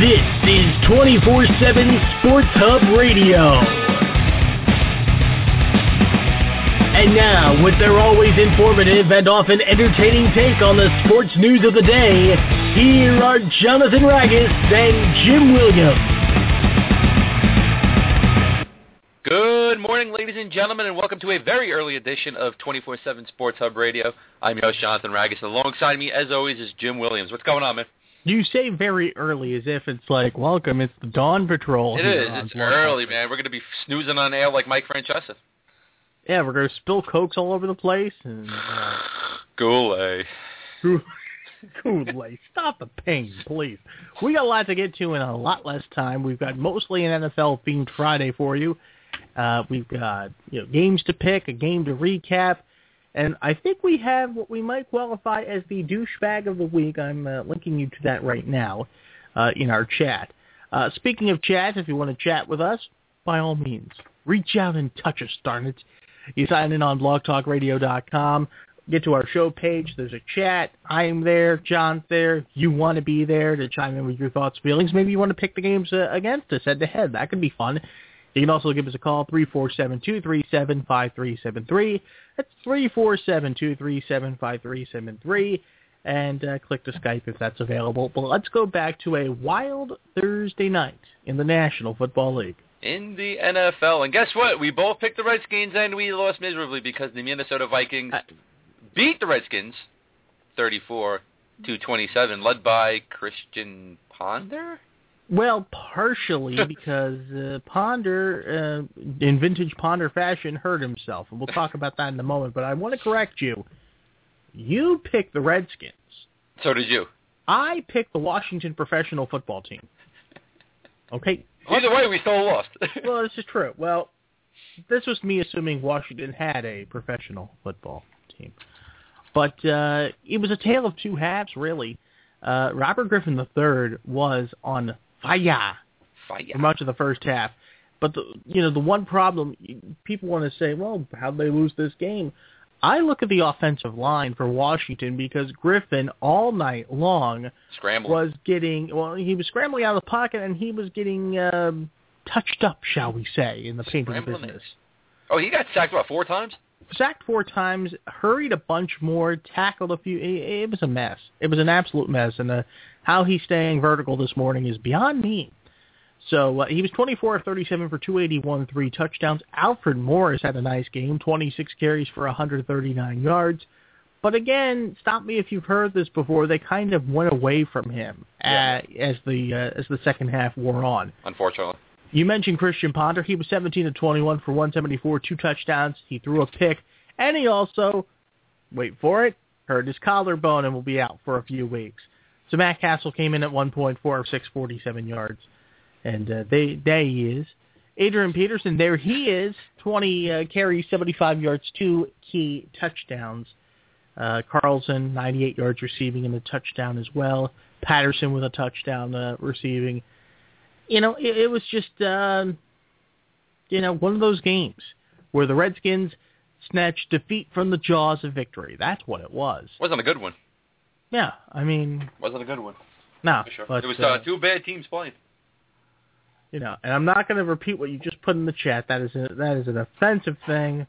This is 24-7 Sports Hub Radio. And now, with their always informative and often entertaining take on the sports news of the day, here are Jonathan Ragus and Jim Williams. Good morning, ladies and gentlemen, and welcome to a very early edition of 24-7 Sports Hub Radio. I'm your host, Jonathan Ragus. And alongside me, as always, is Jim Williams. What's going on, man? You say very early as if it's like, welcome, it's the Dawn Patrol. It is. It's early, Talk. man. We're going to be snoozing on air like Mike Francesa. Yeah, we're going to spill Cokes all over the place. and uh, Goulet. Kool-Aid. Stop the pain, please. We got a lot to get to in a lot less time. We've got mostly an NFL-themed Friday for you. Uh, we've got you know games to pick, a game to recap, and I think we have what we might qualify as the douchebag of the week. I'm uh, linking you to that right now uh, in our chat. Uh, speaking of chat, if you want to chat with us, by all means, reach out and touch us, darn it. You sign in on blogtalkradio.com. Get to our show page. There's a chat. I'm there. John's there. You want to be there to chime in with your thoughts, feelings. Maybe you want to pick the games uh, against us head to head. That could be fun. You can also give us a call, 347-237-5373. That's 347-237-5373. And uh, click to Skype if that's available. But let's go back to a wild Thursday night in the National Football League. In the NFL. And guess what? We both picked the Redskins, and we lost miserably because the Minnesota Vikings I- beat the Redskins 34 to 27, led by Christian Ponder? Well, partially because uh, Ponder, uh, in vintage Ponder fashion, hurt himself, and we'll talk about that in a moment. But I want to correct you. You picked the Redskins. So did you. I picked the Washington professional football team. Okay. Either way, we still lost. Well, this is true. Well, this was me assuming Washington had a professional football team. But uh, it was a tale of two halves, really. Uh, Robert Griffin III was on fire Fire. for much of the first half. But the you know the one problem people want to say, well, how did they lose this game? I look at the offensive line for Washington because Griffin all night long Scramble. was getting well, he was scrambling out of the pocket and he was getting um, touched up, shall we say, in the painting Scrambling business. Oh, he got sacked, about four times? Sacked four times, hurried a bunch more, tackled a few. It, it was a mess. It was an absolute mess, and uh, how he's staying vertical this morning is beyond me. So uh, he was 24 of 37 for 281, three touchdowns. Alfred Morris had a nice game, 26 carries for 139 yards. But again, stop me if you've heard this before. They kind of went away from him Yeah. uh, as the uh, as the second half wore on. Unfortunately. You mentioned Christian Ponder. He was 17 to 21 for 174, two touchdowns. He threw a pick, and he also, wait for it, hurt his collarbone and will be out for a few weeks. So Matt Cassel came in at 1.4 of 647 yards, and uh, they there he is. Adrian Peterson, there he is, 20 uh, carries, 75 yards, two key touchdowns. Uh, Carlson, 98 yards receiving and a touchdown as well. Patterson with a touchdown uh, receiving you know, it, it was just, um, you know, one of those games where the Redskins snatched defeat from the jaws of victory. That's what it was. Wasn't a good one. Yeah, I mean, Wasn't a good one. no, sure. but it was uh, uh, two bad teams playing. you know, and I'm not going to repeat what you just put in the chat. That is a, that is an offensive thing.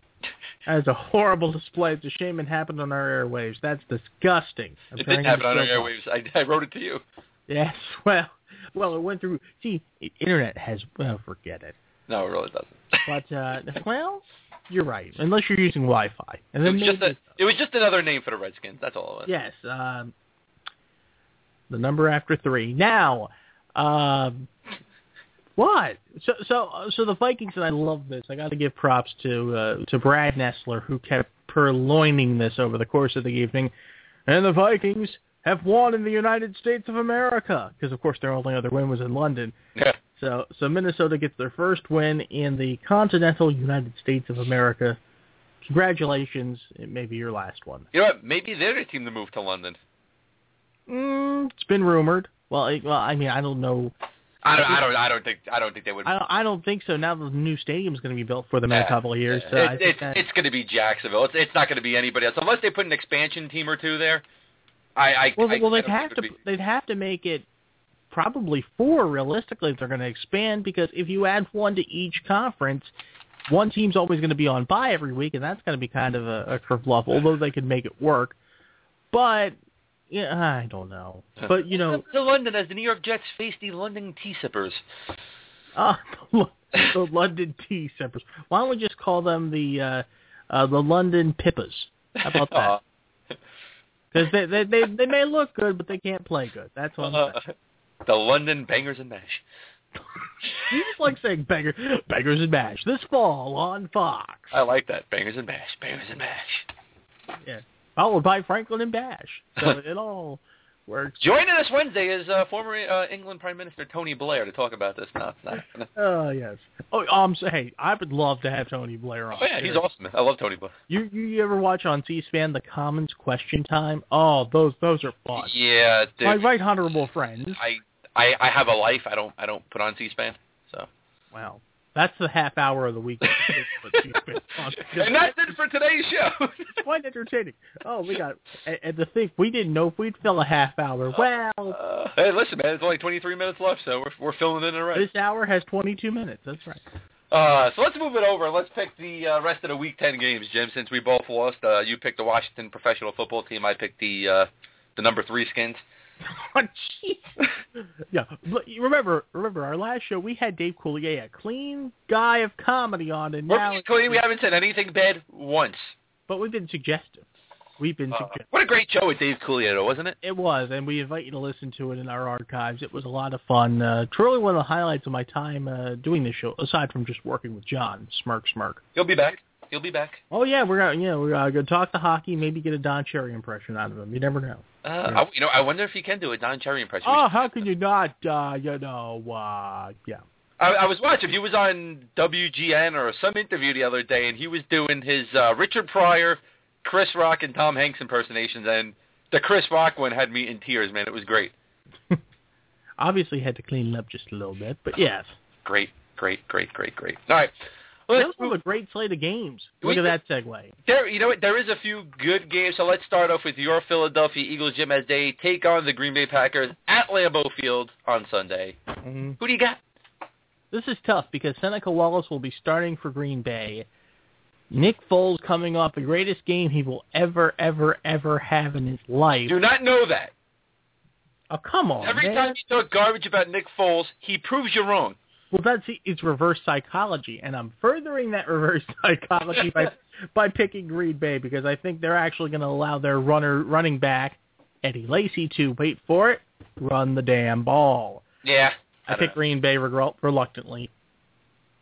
That is a horrible display. It's a shame it happened on our airwaves. That's disgusting. It didn't happen on our airwaves. I, I wrote it to you. Yes, well, well, it went through. See, internet has. Well, forget it. No, it really doesn't. But uh, well, you're right. Unless you're using Wi-Fi, and it then was just a, it was just another name for the Redskins. That's all it was. yes, um, the number after three. Now, um, what? So so so the Vikings, and I love this. I got to give props to uh, to Brad Nessler who kept purloining this over the course of the evening, and the Vikings have won in the United States of America because of course their only other win was in London. Yeah. So so Minnesota gets their first win in the continental United States of America. Congratulations. It may be your last one. You know what? Maybe they're the team to move to London. Mm, it's been rumored. Well, it, well, I mean, I don't know. I don't. I don't. I don't think. I don't think they would. I don't, I don't think so. Now the new stadium's going to be built for them in a couple of years. So yeah. It- it's that, it's going to be Jacksonville. It's it's not going to be anybody else unless they put an expansion team or two there. I I well, I, well, I they'd don't have to it would they'd have to make it probably four realistically. If they're going to expand because if you add one to each conference, one team's always going to be on bye every week, and that's going to be kind of a, a kerfluffle. Although they could make it work, but yeah, I don't know. But you know, to London as the New York Jets face the London Tea Sippers. Uh, the London Tea Sippers. Why don't we just call them the uh, uh, the London Pippas? How about that? Because they, they they they may look good, but they can't play good. That's what I'm Uh, saying. the London Bangers and Mash. You just like saying banger, bangers and mash this fall on Fox. I like that. Bangers and Mash. Bangers and Mash. Yeah, followed by Franklin and Bash. So it all works. Joining us Wednesday is uh, former uh, England Prime Minister Tony Blair to talk about this. No, no. Oh yes. Oh, um, so, hey, I would love to have Tony Blair on. Oh, yeah, he's awesome. I love Tony Blair. You you ever watch on C-SPAN the Commons Question Time? Oh, those those are fun. Yeah, dude. My right honorable friends. I, I I have a life. I don't I don't put on C-SPAN. So. Wow. That's the half hour of the week. But C-SPAN on. And that's it for today's show. It's quite entertaining. Oh, we got and, and the thing we didn't know if we'd fill a half hour. Well, Uh, hey, listen, man. It's only 23 minutes left, so we're we're filling in already. this hour has 22 minutes. That's right. Uh, so let's move it over. Let's pick the uh, rest of the Week 10 games, Jim. Since we both lost, uh, you picked the Washington professional football team. I picked the uh, the number three Skins. Oh, jeez. yeah, but remember, remember our last show we had Dave Coulier, a clean guy of comedy on, and We're now being clean. We haven't said anything bad once. but we've been suggestive. We've been Uh, suggestive. what a great show with Dave Coulier, though, wasn't it? It was, and we invite you to listen to it in our archives. It was a lot of fun. Uh, truly one of the highlights of my time uh, doing this show, aside from just working with John. Smirk, smirk. He'll be back. He'll be back. Oh yeah, we're gonna, yeah, we're gonna talk to hockey. Maybe get a Don Cherry impression out of him. You never know. Uh. I, you know, I wonder if he can do a Don Cherry impression. Oh, how can you not? Uh, you know, uh, yeah. I, I was watching. He was on WGN or some interview the other day, and he was doing his uh, Richard Pryor, Chris Rock, and Tom Hanks impersonations. And the Chris Rock one had me in tears, man. It was great, Obviously, had to clean it up just a little bit, but yes. great, great, great, great, great. All right, Let's was a great slate of games. We Look at did- that segue. There, you know what? There is a few good games. So let's start off with your Philadelphia Eagles, Jim, as they take on the Green Bay Packers at Lambeau Field on Sunday. Mhm. Who do you got? This is tough because Seneca Wallace will be starting for Green Bay. Nick Foles coming off the greatest game he will ever, ever, ever have in his life. Do not know that. Oh, come on, Every man. time you talk garbage about Nick Foles, he proves you wrong. Well, that's it's reverse psychology, and I'm furthering that reverse psychology by by picking Green Bay because I think they're actually going to allow their runner running back Eddie Lacy to wait for it, run the damn ball. Yeah. I don't pick know. Green Bay reluctantly.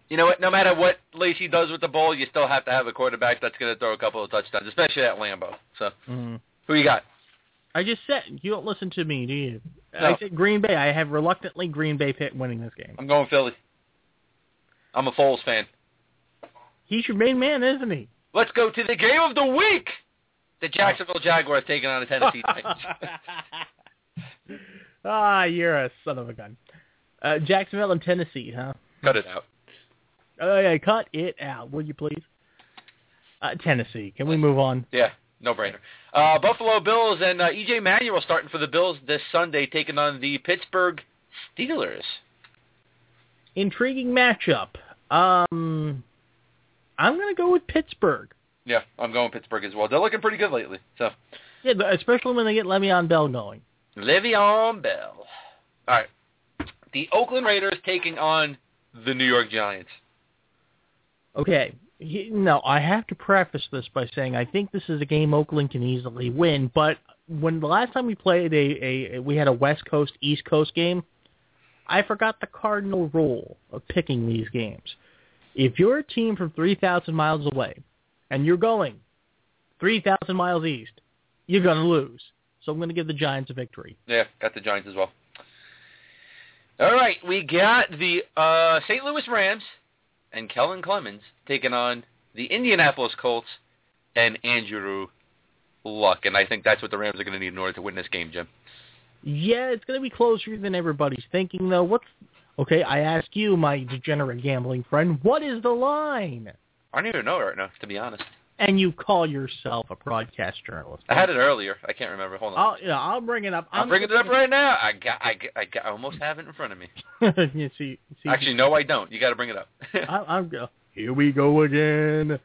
You know what? No matter what Lacy does with the ball, you still have to have a quarterback that's going to throw a couple of touchdowns, especially at Lambeau. So, Mm. who you got? I just said you don't listen to me, do you? No. I said Green Bay. I have reluctantly Green Bay pick winning this game. I'm going Philly. I'm a Foles fan. He's your main man, isn't he? Let's go to the game of the week. The Jacksonville Jaguars taking on the Tennessee Titans. ah, you're a son of a gun. Uh, Jacksonville and Tennessee, huh? Cut it out. Oh yeah, cut it out, will you please? Uh, Tennessee. Can we move on? Yeah, no brainer. Uh, Buffalo Bills and uh, EJ Manuel starting for the Bills this Sunday, taking on the Pittsburgh Steelers. Intriguing matchup. Um, I'm gonna go with Pittsburgh. Yeah, I'm going Pittsburgh as well. They're looking pretty good lately. So, Yeah, especially when they get Le'Veon Bell going. Le'Veon Bell. All right. The Oakland Raiders taking on the New York Giants. Okay. No, I have to preface this by saying I think this is a game Oakland can easily win. But when the last time we played a, a we had a West Coast East Coast game, I forgot the cardinal rule of picking these games. If you're a team from three thousand miles away and you're going three thousand miles east, you're gonna lose. So I'm going to give the Giants a victory. Yeah, got the Giants as well. All right, we got the uh, St. Louis Rams and Kellen Clemens taking on the Indianapolis Colts and Andrew Luck, and I think that's what the Rams are going to need in order to win this game, Jim. Yeah, it's going to be closer than everybody's thinking, though. What's okay? I ask you, my degenerate gambling friend, what is the line? I don't even know right now, to be honest. And you call yourself a broadcast journalist. I had it earlier. I can't remember. Hold on. I'll, yeah, I'll bring it up. I'm, bringing it up right now. I got, I, got, I, got, I almost have it in front of me. you see, see, Actually, no, I don't. You got to bring it up. I, I'm go. Here we go again.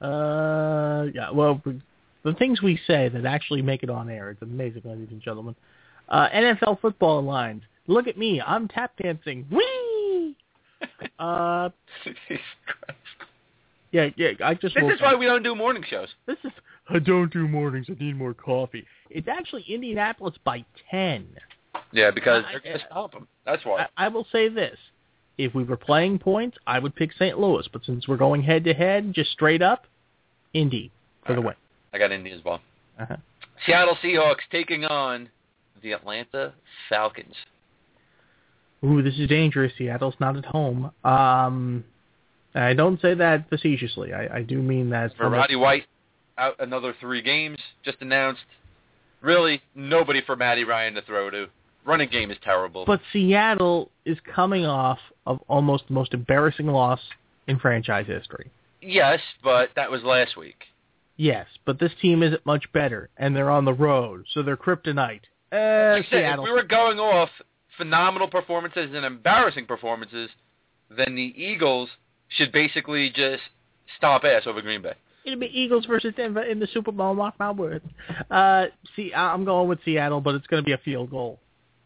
Uh, yeah. Well, the things we say that actually make it on air. It's amazing, ladies and gentlemen. Uh, NFL football lines. Look at me. I'm tap dancing. Whee! Uh, yeah, yeah. I just. this is why up. we don't do morning shows. This is. I don't do mornings. I need more coffee. It's actually Indianapolis by ten. Yeah, because I- they're going to stop them. That's why. I, I will say this: if we were playing points, I would pick St. Louis. But since we're going head to head, just straight up, Indy for the All win. I got Indy as well. Uh-huh. Seattle Seahawks taking on the Atlanta Falcons. Ooh, this is dangerous. Seattle's not at home. Um, I don't say that facetiously. I, I do mean that. Roddy White, out another three games, just announced. Really, nobody for Matty Ryan to throw to. Running game is terrible. But Seattle is coming off of almost the most embarrassing loss in franchise history. yes, but that was last week. Yes, but this team isn't much better, and they're on the road, so they're kryptonite. Uh, Like said, we were going off phenomenal performances and embarrassing performances, then the Eagles should basically just stomp ass over Green Bay. It'll be Eagles versus Denver in the Super Bowl. Mark my words. Uh, see, I'm going with Seattle, but it's going to be a field goal.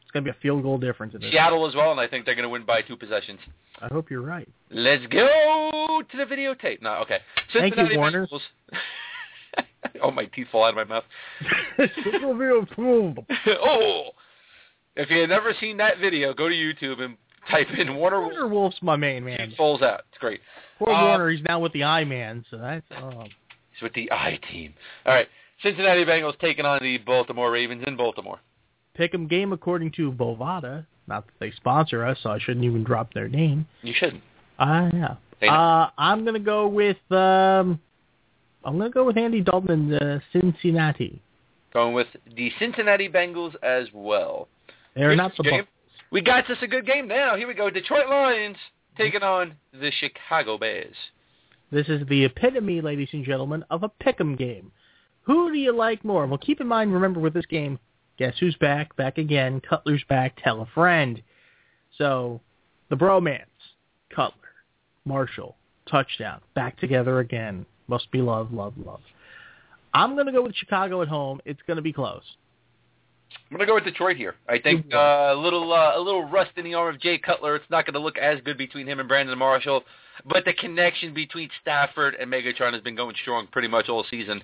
It's going to be a field goal difference in this. Seattle as well, and I think they're going to win by two possessions. I hope you're right. Let's go to the videotape. No, okay. Thank you, Cincinnati Warner. Bengals- oh, my teeth fall out of my mouth. Oh, if you have never seen that video, go to YouTube and type in Warner Warner Wolf's my main man. Falls out. It's great. Poor Uh, Warner, he's now with the I Man, so that's oh. He's with the I team. All right. Cincinnati Bengals taking on the Baltimore Ravens in Baltimore. Pick'em game according to Bovada. Not that they sponsor us, so I shouldn't even drop their name. You shouldn't. Uh, yeah. Know. Uh, I'm gonna go with um, I'm gonna go with Andy Dalton and uh, Cincinnati. Going with the Cincinnati Bengals as well. They're Here's not the the game. Bucs. We got us a good game now. Here we go. Detroit Lions taking on the Chicago Bears. This is the epitome, ladies and gentlemen, of a pick'em game. Who do you like more? Well, keep in mind, remember with this game, guess who's back? Back again. Cutler's back. Tell a friend. So, the bromance, Cutler, Marshall, touchdown, back together again. Must be love, love, love. I'm going to go with Chicago at home. It's going to be close. I'm gonna go with Detroit here. I think uh, a little uh, a little rust in the arm of Jay Cutler. It's not going to look as good between him and Brandon Marshall, but the connection between Stafford and Megatron has been going strong pretty much all season.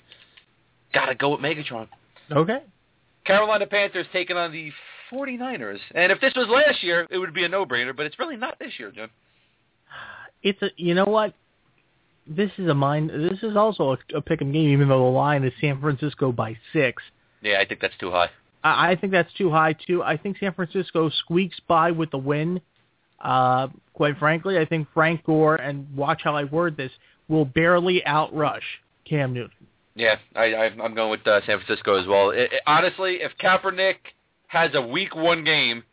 Got to go with Megatron. Okay. Carolina Panthers taking on the 49ers. And if this was last year, it would be a no-brainer, but it's really not this year, Jim. It's a, you know what? This is a mind. This is also a, a pick'em game, even though the line is San Francisco by six. Yeah, I think that's too high. I, I think that's too high too. I think San Francisco squeaks by with the win. Uh, quite frankly, I think Frank Gore and watch how I word this will barely outrush Cam Newton. Yeah, I, I'm going with uh, San Francisco as well. It, it- honestly, if Kaepernick has a week one game,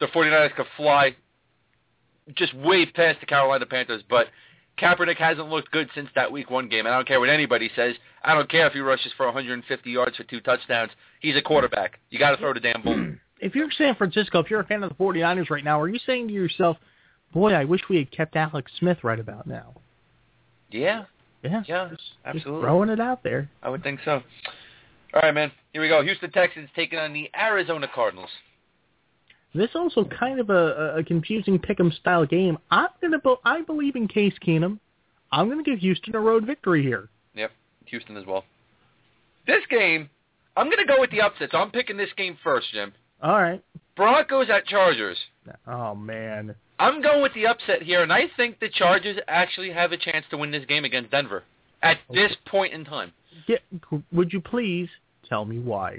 the 49ers could fly just way past the Carolina Panthers. But Kaepernick hasn't looked good since that week one game. And I don't care what anybody says. I don't care if he rushes for 150 yards for two touchdowns. He's a quarterback. You got to throw the damn ball. If you're San Francisco, if you're a fan of the 49ers right now, are you saying to yourself, boy, I wish we had kept Alex Smith right about now? Yeah, Yeah, Yeah, just, just absolutely. throwing it out there. I would think so. All right, man. Here we go. Houston Texans taking on the Arizona Cardinals. This also kind of a, a confusing pick'em style game. I'm gonna, be, I believe in Case Keenum. I'm gonna give Houston a road victory here. Yep, Houston as well. This game, I'm going to go with the upset. So I'm picking this game first, Jim. All right. Broncos at Chargers. Oh man. I'm going with the upset here, and I think the Chargers actually have a chance to win this game against Denver at this point in time. Get, would you please tell me why?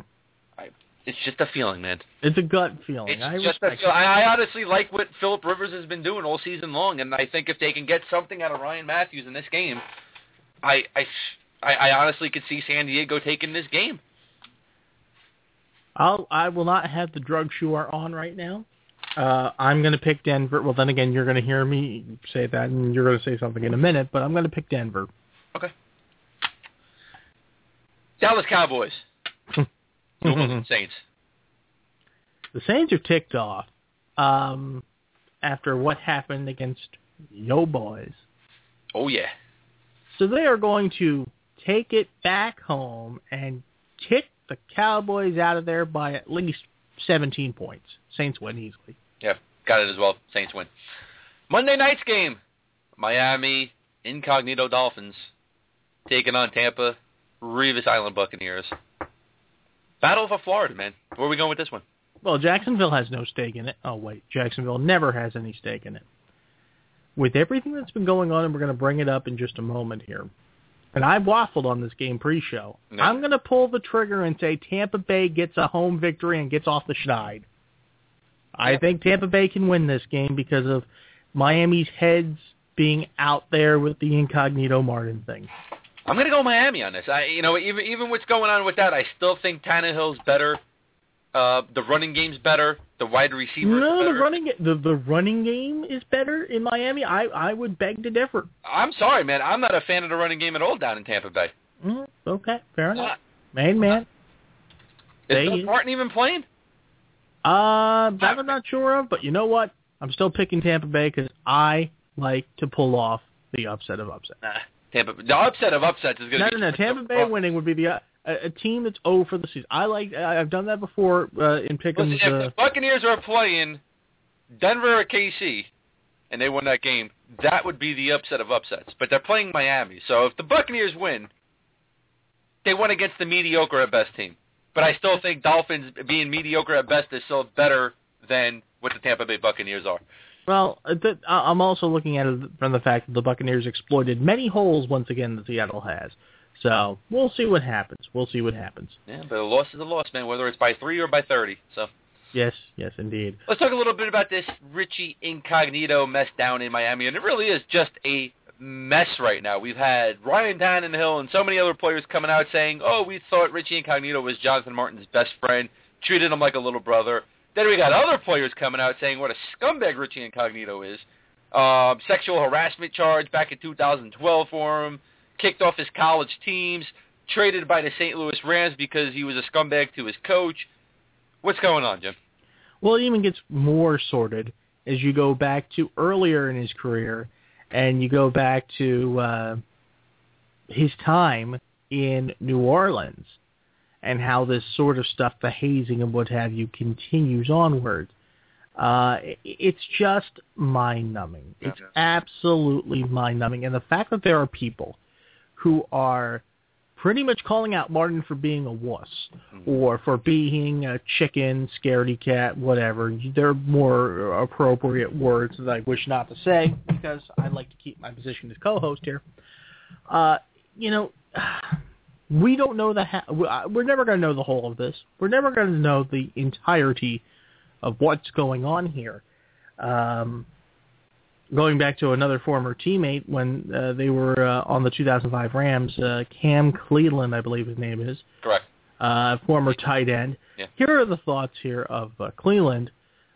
It's just a feeling, man. It's a gut feeling. It's I just a feel. I, I honestly like what Philip Rivers has been doing all season long, and I think if they can get something out of Ryan Mathews in this game, I I, I, I honestly could see San Diego taking this game. I'll I will not have the drug are on right now. Uh, I'm going to pick Denver. Well, then again, you're going to hear me say that, and you're going to say something in a minute. But I'm going to pick Denver. Okay. Dallas Cowboys. New Orleans Saints. The Saints are ticked off um, after what happened against Yo Boys. Oh yeah. So they are going to take it back home and kick the Cowboys out of there by at least 17 points. Saints win easily. Yeah, got it as well. Saints win. Monday night's game. Miami Incognito Dolphins taking on Tampa Revis Island Buccaneers. Battle of Florida, man. Where are we going with this one? Well, Jacksonville has no stake in it. Oh, wait. Jacksonville never has any stake in it. With everything that's been going on, and we're going to bring it up in just a moment here, and I've waffled on this game pre-show, No. I'm going to pull the trigger and say Tampa Bay gets a home victory and gets off the schneid. I think Tampa Bay can win this game because of Miami's heads being out there with the incognito Martin thing. I'm gonna go Miami on this. I, you know, even even what's going on with that, I still think Tannehill's better. Uh, the running game's better. The wide receiver. No, better. the running the the running game is better in Miami. I I would beg to differ. I'm sorry, man. I'm not a fan of the running game at all down in Tampa Bay. Mm, okay, fair enough. Main man. is Doug Martin even playing? Uh, that I'm not sure of, but you know what? I'm still picking Tampa Bay because I like to pull off the upset of upset. Nah, Tampa. The upset of upsets is going No, to no, be no. Tampa Bay winning would be the uh, a, a team that's 0 for the season. I like. I've done that before uh, in picking. Listen, if Uh, the Buccaneers are playing Denver or KC, and they win that game, that would be the upset of upsets. But they're playing Miami, so if the Buccaneers win, they won against the mediocre at best team. But I still think Dolphins being mediocre at best is still better than what the Tampa Bay Buccaneers are. Well, uh, th- I- I'm also looking at it from the fact that the Buccaneers exploited many holes once again that Seattle has. So we'll see what happens. We'll see what happens. Yeah, but a loss is a loss, man, whether it's by three or by thirty. So Yes, yes, indeed. let's talk a little bit about this Richie Incognito mess down in Miami, and it really is just a mess right now. We've had Ryan Tannehill and so many other players coming out saying, "Oh, we thought Richie Incognito was Jonathan Martin's best friend, treated him like a little brother." Then we got other players coming out saying what a scumbag Richie Incognito is. Um, sexual harassment charge back in 2012 for him, kicked off his college teams, traded by the St. Louis Rams because he was a scumbag to his coach. What's going on, Jim? Well, it even gets more sorted as you go back to earlier in his career, and you go back to uh, his time in New Orleans, and how this sort of stuff, the hazing and what have you, continues onward. Uh, it's just mind-numbing. Yeah. It's absolutely mind-numbing, and the fact that there are people who are pretty much calling out Martin for being a wuss or for being a chicken, scaredy cat, whatever. They're more appropriate words that I wish not to say because I'd like to keep my position as co-host here. Uh, you know, we don't know the ha- we're never going to know the whole of this. We're never going to know the entirety of what's going on here. Um, going back to another former teammate when uh, they were uh, on the 2005 Rams, uh, Cam Cleveland, I believe his name is, Correct. uh, former tight end. Yeah. Here are the thoughts here of uh, Cleveland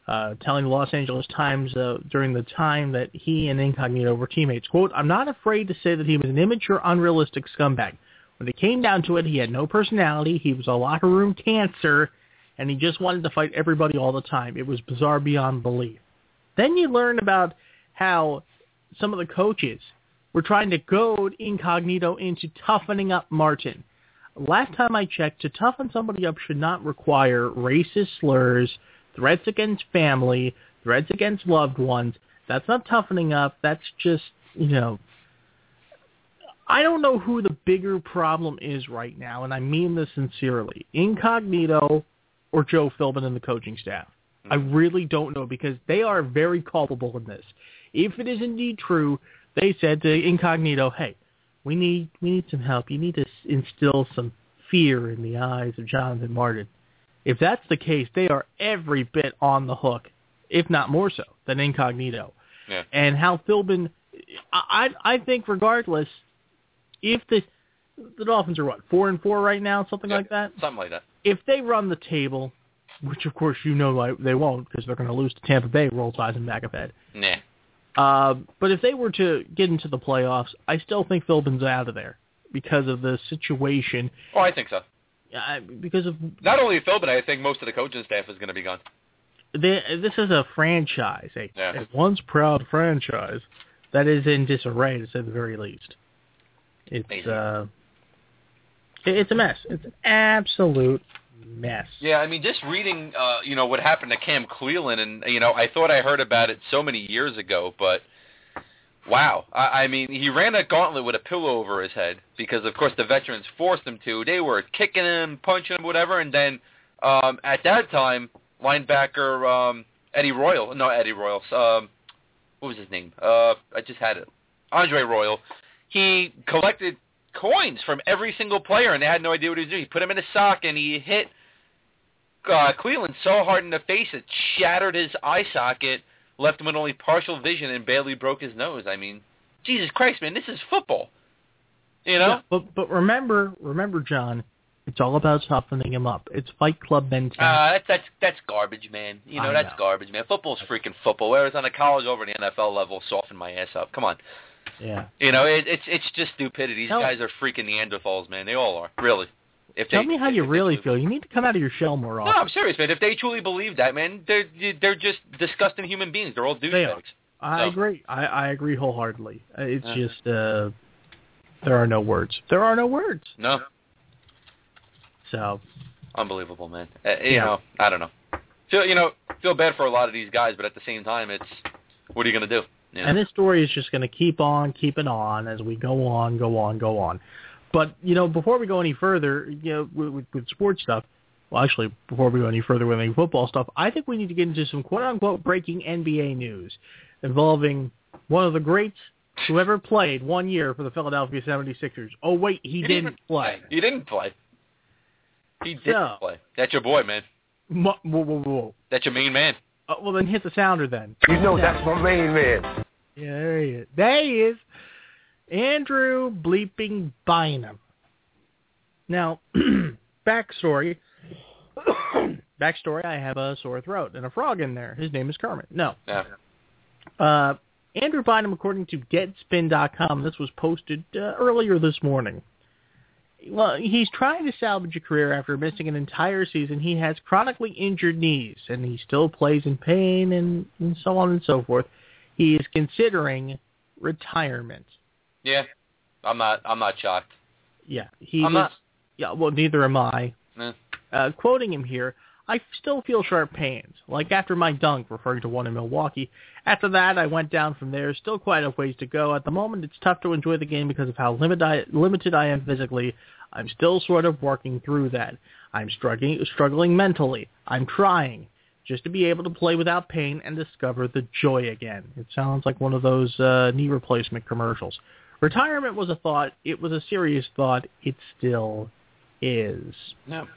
uh, telling the Los Angeles Times uh, during the time that he and Incognito were teammates. Quote, I'm not afraid to say that he was an immature, unrealistic scumbag. When it came down to it, he had no personality. He was a locker room cancer, and he just wanted to fight everybody all the time. It was bizarre beyond belief. Then you learn about how some of the coaches were trying to goad Incognito into toughening up Martin. Last time I checked, to toughen somebody up should not require racist slurs, threats against family, threats against loved ones. That's not toughening up. That's just, you know, I don't know who the bigger problem is right now, and I mean this sincerely. Incognito or Joe Philbin and the coaching staff. I mm-hmm. really don't know because they are very culpable in this. If it is indeed true, they said to Incognito, "Hey, we need we need some help. You need to instill some fear in the eyes of Jonathan Martin." If that's the case, they are every bit on the hook, if not more so than Incognito. Yeah. And how Philbin, I I I think regardless, if the the Dolphins are what four and four right now, something Yeah, like that Something like that. if they run the table, which of course you know like, they won't because they're going to lose to Tampa Bay, roll size and back of head. Nah. Uh, but if they were to get into the playoffs, I still think Philbin's out of there. because of the situation. Oh, I think so. Uh, because of Not only Philbin, I think most of the coaching staff is going to be gone. they, this is a franchise, a, Yeah. a once proud franchise that is in disarray, to say the very least. It's uh, it's a mess. It's an absolute mess. Yeah, I mean, just reading, uh, you know, what happened to Cam Cleeland, and you know, I thought I heard about it so many years ago, but wow, I, I mean, he ran a gauntlet with a pillow over his head because, of course, the veterans forced him to. They were kicking him, punching him, whatever, and then um, at that time, linebacker um, Eddie Royal, no Eddie Royal, um, what was his name? Uh, I just had it, Andre Royal. He collected coins from every single player, and they had no idea what he was doing. He put him in a sock, and he hit uh, Cleveland so hard in the face it shattered his eye socket, left him with only partial vision, and barely broke his nose. I mean, Jesus Christ, man, this is football. You know? Yeah, but but remember, remember, John, it's all about softening him up. It's Fight Club mentality. Uh, that's that's that's garbage, man. You know I that's know. garbage, man. Football's freaking football. Whereas on a college over the NFL level, soften my ass up. Come on, yeah. you know it, it's it's just stupidity. These Tell- guys are freaking Neanderthals, man. They all are, really. If Tell they, me how you really feel. You need to come out of your shell more often. No. I'm serious, man. If they truly believe that, man, they're they're just disgusting human beings. They're all douchebags. I No. agree. I, I agree wholeheartedly. It's just uh, there are no words. There are no words. No, So unbelievable, man. Uh, you Yeah. know, I don't know. Feel you know feel bad for a lot of these guys, but at the same time, it's what are you gonna do? You know? And this story is just going to keep on keeping on as we go on, go on, go on. But you know, before we go any further, you know, with, with, with sports stuff. Well, actually, before we go any further with any football stuff, I think we need to get into some quote unquote breaking NBA news involving one of the greats who ever played one year for the Philadelphia 76ers. Oh wait, he, He didn't play. He didn't play. He didn't So- play. That's your boy, man. Whoa, whoa, whoa. That's your main man. Uh, well, then hit the sounder then. You know that's my main man. Yeah, there he is. There he is. Andrew bleeping Bynum. Now, backstory. backstory, I have a sore throat and a frog in there. His name is Kermit. No. Yeah. Uh, Andrew Bynum, according to Deadspin.com, this was posted uh, earlier this morning. Well, he's trying to salvage a career after missing an entire season. He has chronically injured knees, and he still plays in pain and, and so on and so forth. He is considering retirement. Yeah. I'm not. I'm not shocked. Yeah, he I'm was. not. Yeah, well, neither am I. Eh. Uh, quoting him here, I still feel sharp pains, like after my dunk, referring to one in Milwaukee. After that, I went down from there. Still quite a ways to go. At the moment, it's tough to enjoy the game because of how limit I, limited I am physically. I'm still sort of working through that. I'm struggling, struggling mentally. I'm trying just to be able to play without pain and discover the joy again. It sounds like one of those uh, knee replacement commercials. Retirement was a thought. It was a serious thought. It still is. No.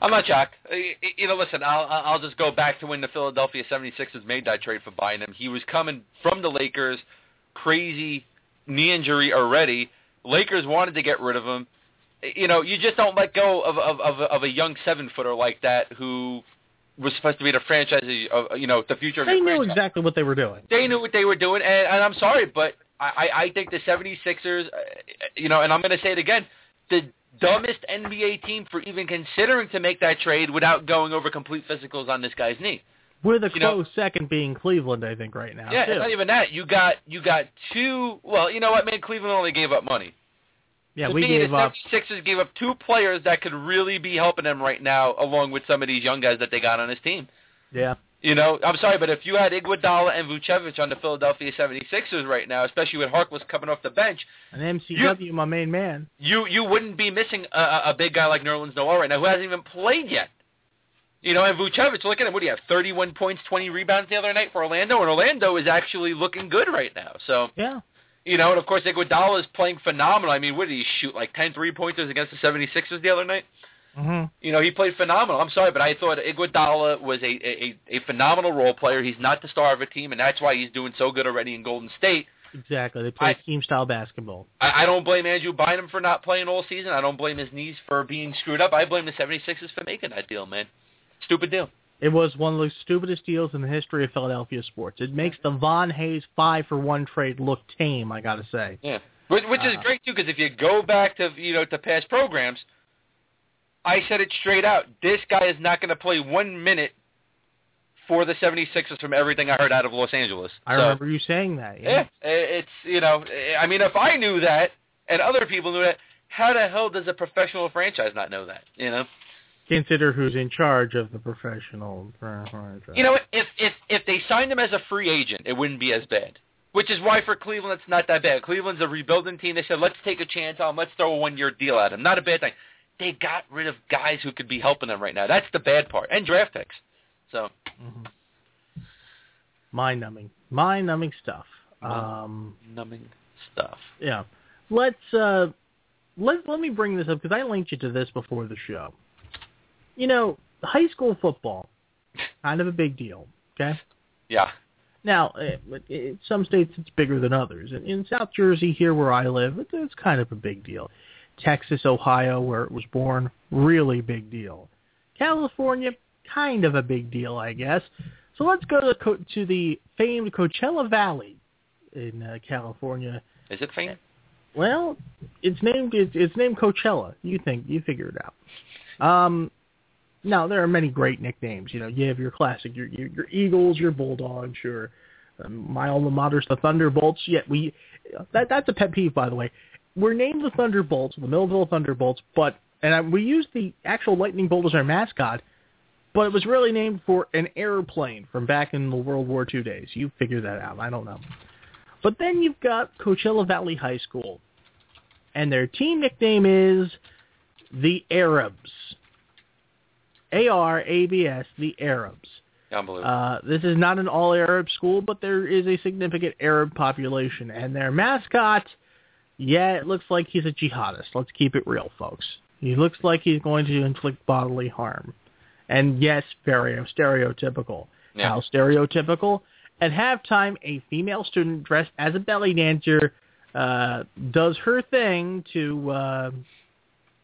I'm not shocked. Uh, You know, listen, I'll I'll just go back to when the Philadelphia 76ers made that trade for Bynum. He was coming from the Lakers, crazy knee injury already. Lakers wanted to get rid of him. You know, you just don't let go of of of, of a young seven footer like that who was supposed to be the franchise of you know the future of They knew franchise exactly what they were doing. they knew what they were doing, and, and I'm sorry, but I, I I think the 76ers, uh, you know, and I'm going to say it again, the dumbest NBA team for even considering to make that trade without going over complete physicals on this guy's knee. With a You know- close second being Cleveland, I think, right now. yeah, too. it's not even that. You got you got two. Well, you know what, man? Cleveland only gave up money. Yeah, to we me, gave the up. 76ers gave up two players that could really be helping them right now, along with some of these young guys that they got on his team. Yeah, You know, I'm sorry, but if you had Iguodala and Vucevic on the Philadelphia 76ers right now, especially with Harkless coming off the bench, and MCW, my main man. you you wouldn't be missing a, a a big guy like Nerlens Noel right now who hasn't even played yet. You know, and Vucevic, look at him. What do you have? 31 points, 20 rebounds the other night for Orlando, and Orlando is actually looking good right now. So, Yeah, you know, and of course Iguodala is playing phenomenal. I mean, what did he shoot? Like 10 three-pointers against the 76ers the other night? hmm You know, he played phenomenal. I'm sorry, but I thought Iguodala was a, a, a phenomenal role player. He's not the star of a team, and that's why he's doing so good already in Golden State. exactly. They play I- team style basketball. I, I don't blame Andrew Bynum for not playing all season. I don't blame his knees for being screwed up. I blame the 76ers for making that deal, man. Stupid deal. It was one of the stupidest deals in the history of Philadelphia sports. It makes the Von Hayes five for one trade look tame. I gotta say. Yeah. Which, which is Uh, great too, because if you go back to you know to past programs, I said it straight out. This guy is not going to play one minute for the 76ers from everything I heard out of Los Angeles. I So, remember you saying that. Yeah, Yeah. it's you know, I mean, if I knew that and other people knew that, how the hell does a professional franchise not know that? You know, Consider who's in charge of the professional you know, if if if they signed him as a free agent, it wouldn't be as bad. Which is why for Cleveland it's not that bad. Cleveland's a rebuilding team. They said let's take a chance on him. Let's throw a one year deal at him. Not a bad thing. They got rid of guys who could be helping them right now. That's the bad part. And draft picks. So Mhm. Mind-numbing, mind-numbing stuff. Um, numbing stuff. yeah. Let's uh, let let me bring this up because I linked you to this before the show. You know, high school football, kind of a big deal. Okay. Yeah. Now, eh, but in some states it's bigger than others. In, in South Jersey, here where I live, it's, it's kind of a big deal. Texas, Ohio, where it was born, really big deal. California, kind of a big deal, I guess. So let's go to, Co- to the famed Coachella Valley in uh, California. Is it fame? Well, it's named it's, it's named Coachella. You think you figure it out. Um, now there are many great nicknames. You know, you have your classic, your your, your Eagles, your Bulldogs, your um, my alma mater's the Thunderbolts. Yet we that that's a pet peeve, by the way. We're named the Thunderbolts, the Millville Thunderbolts, but and I, we use the actual lightning bolt as our mascot, but it was really named for an airplane from back in the World War II days. You figure that out. I don't know. But then you've got Coachella Valley High School, and their team nickname is the Arabs. A-R-A-B-S, the Arabs. Unbelievable. Uh, this is not an all-Arab school, but there is a significant Arab population. And their mascot, yeah, it looks like he's a jihadist. Let's keep it real, folks. He looks like he's going to inflict bodily harm. And yes, very stereotypical. Yeah. How stereotypical? At halftime, a female student dressed as a belly dancer uh, does her thing to, uh,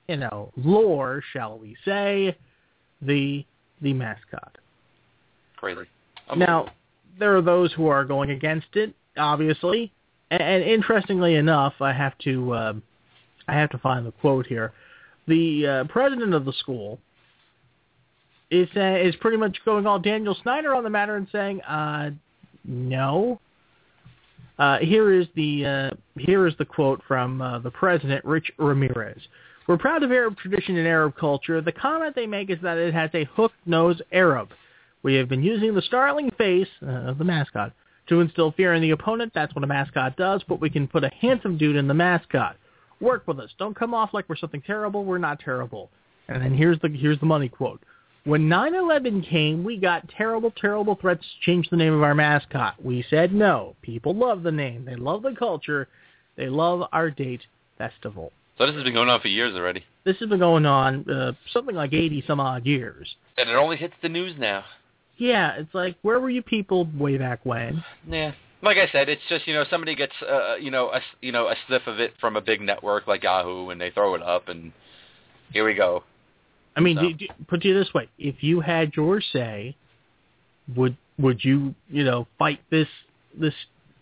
you know, lure, shall we say, the the mascot. Crazy. Now, there are those who are going against it, obviously, and, and interestingly enough, I have to um, I have to find the quote here. The uh, president of the school is uh, is pretty much going all Daniel Snyder on the matter and saying, uh, no. Uh, here is the uh, here is the quote from uh, the president, Rich Ramirez. We're proud of Arab tradition and Arab culture. The comment they make is that it has a hooked nose Arab. We have been using the startling face uh, of the mascot to instill fear in the opponent. That's what a mascot does, but we can put a handsome dude in the mascot. Work with us. Don't come off like we're something terrible. We're not terrible. And then here's the here's the money quote. When 9/11 came, we got terrible, terrible threats to change the name of our mascot. We said no. People love the name. They love the culture. They love our date festival. So this has been going on for years already, This has been going on uh, something like 80 some odd years. and it only hits the news now. Yeah, it's like where were you people way back when? Yeah. Like I said, it's just you know somebody gets uh, you know a you know a sniff of it from a big network like Yahoo, and they throw it up, and here we go. I mean, So- do, do, put you this way: if you had your say, would would you you know fight this this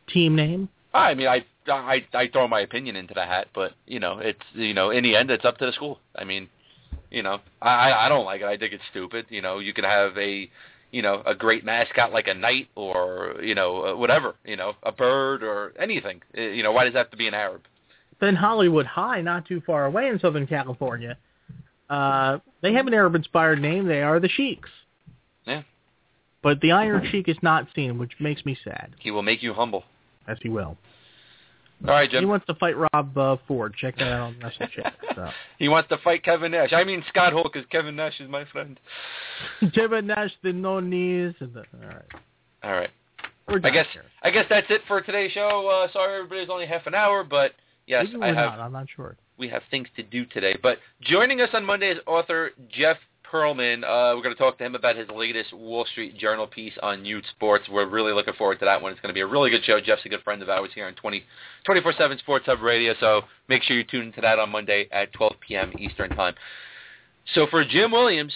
team name? I mean, I I I throw my opinion into the hat, but you know it's you know in the end it's up to the school. I mean, you know I I don't like it. I think it's stupid. You know you can have a you know a great mascot like a knight or you know uh, whatever you know a bird or anything. Uh, You know why does it have to be an Arab? Then Hollywood High, not too far away in Southern California, uh, they have an Arab-inspired name. They are the Sheiks. Yeah. But the Iron Sheik is not seen, which makes me sad. He will make you humble. As he will. All right, Jim. He wants to fight Rob uh, Ford. Check that out on WrestleChat. So. He wants to fight Kevin Nash. I mean Scott Hall because Kevin Nash is my friend. Kevin Nash, the no knees. And the, all right. All right. We're I guess here. I guess that's it for today's show. Uh, sorry, everybody's only half an hour, but yes, Maybe I we're have not. I'm not sure. we have things to do today. But joining us on Monday is author Jeff Pearlman. Uh, we're going to talk to him about his latest Wall Street Journal piece on youth sports. We're really looking forward to that one. It's going to be a really good show. Jeff's a good friend of ours here on 20, 24-7 Sports Hub Radio, so make sure you tune into that on Monday at 12 p.m. Eastern Time. So for Jim Williams,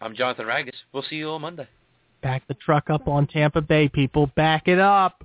I'm Jonathan Ragus. We'll see you on Monday. Back the truck up on Tampa Bay, people. Back it up.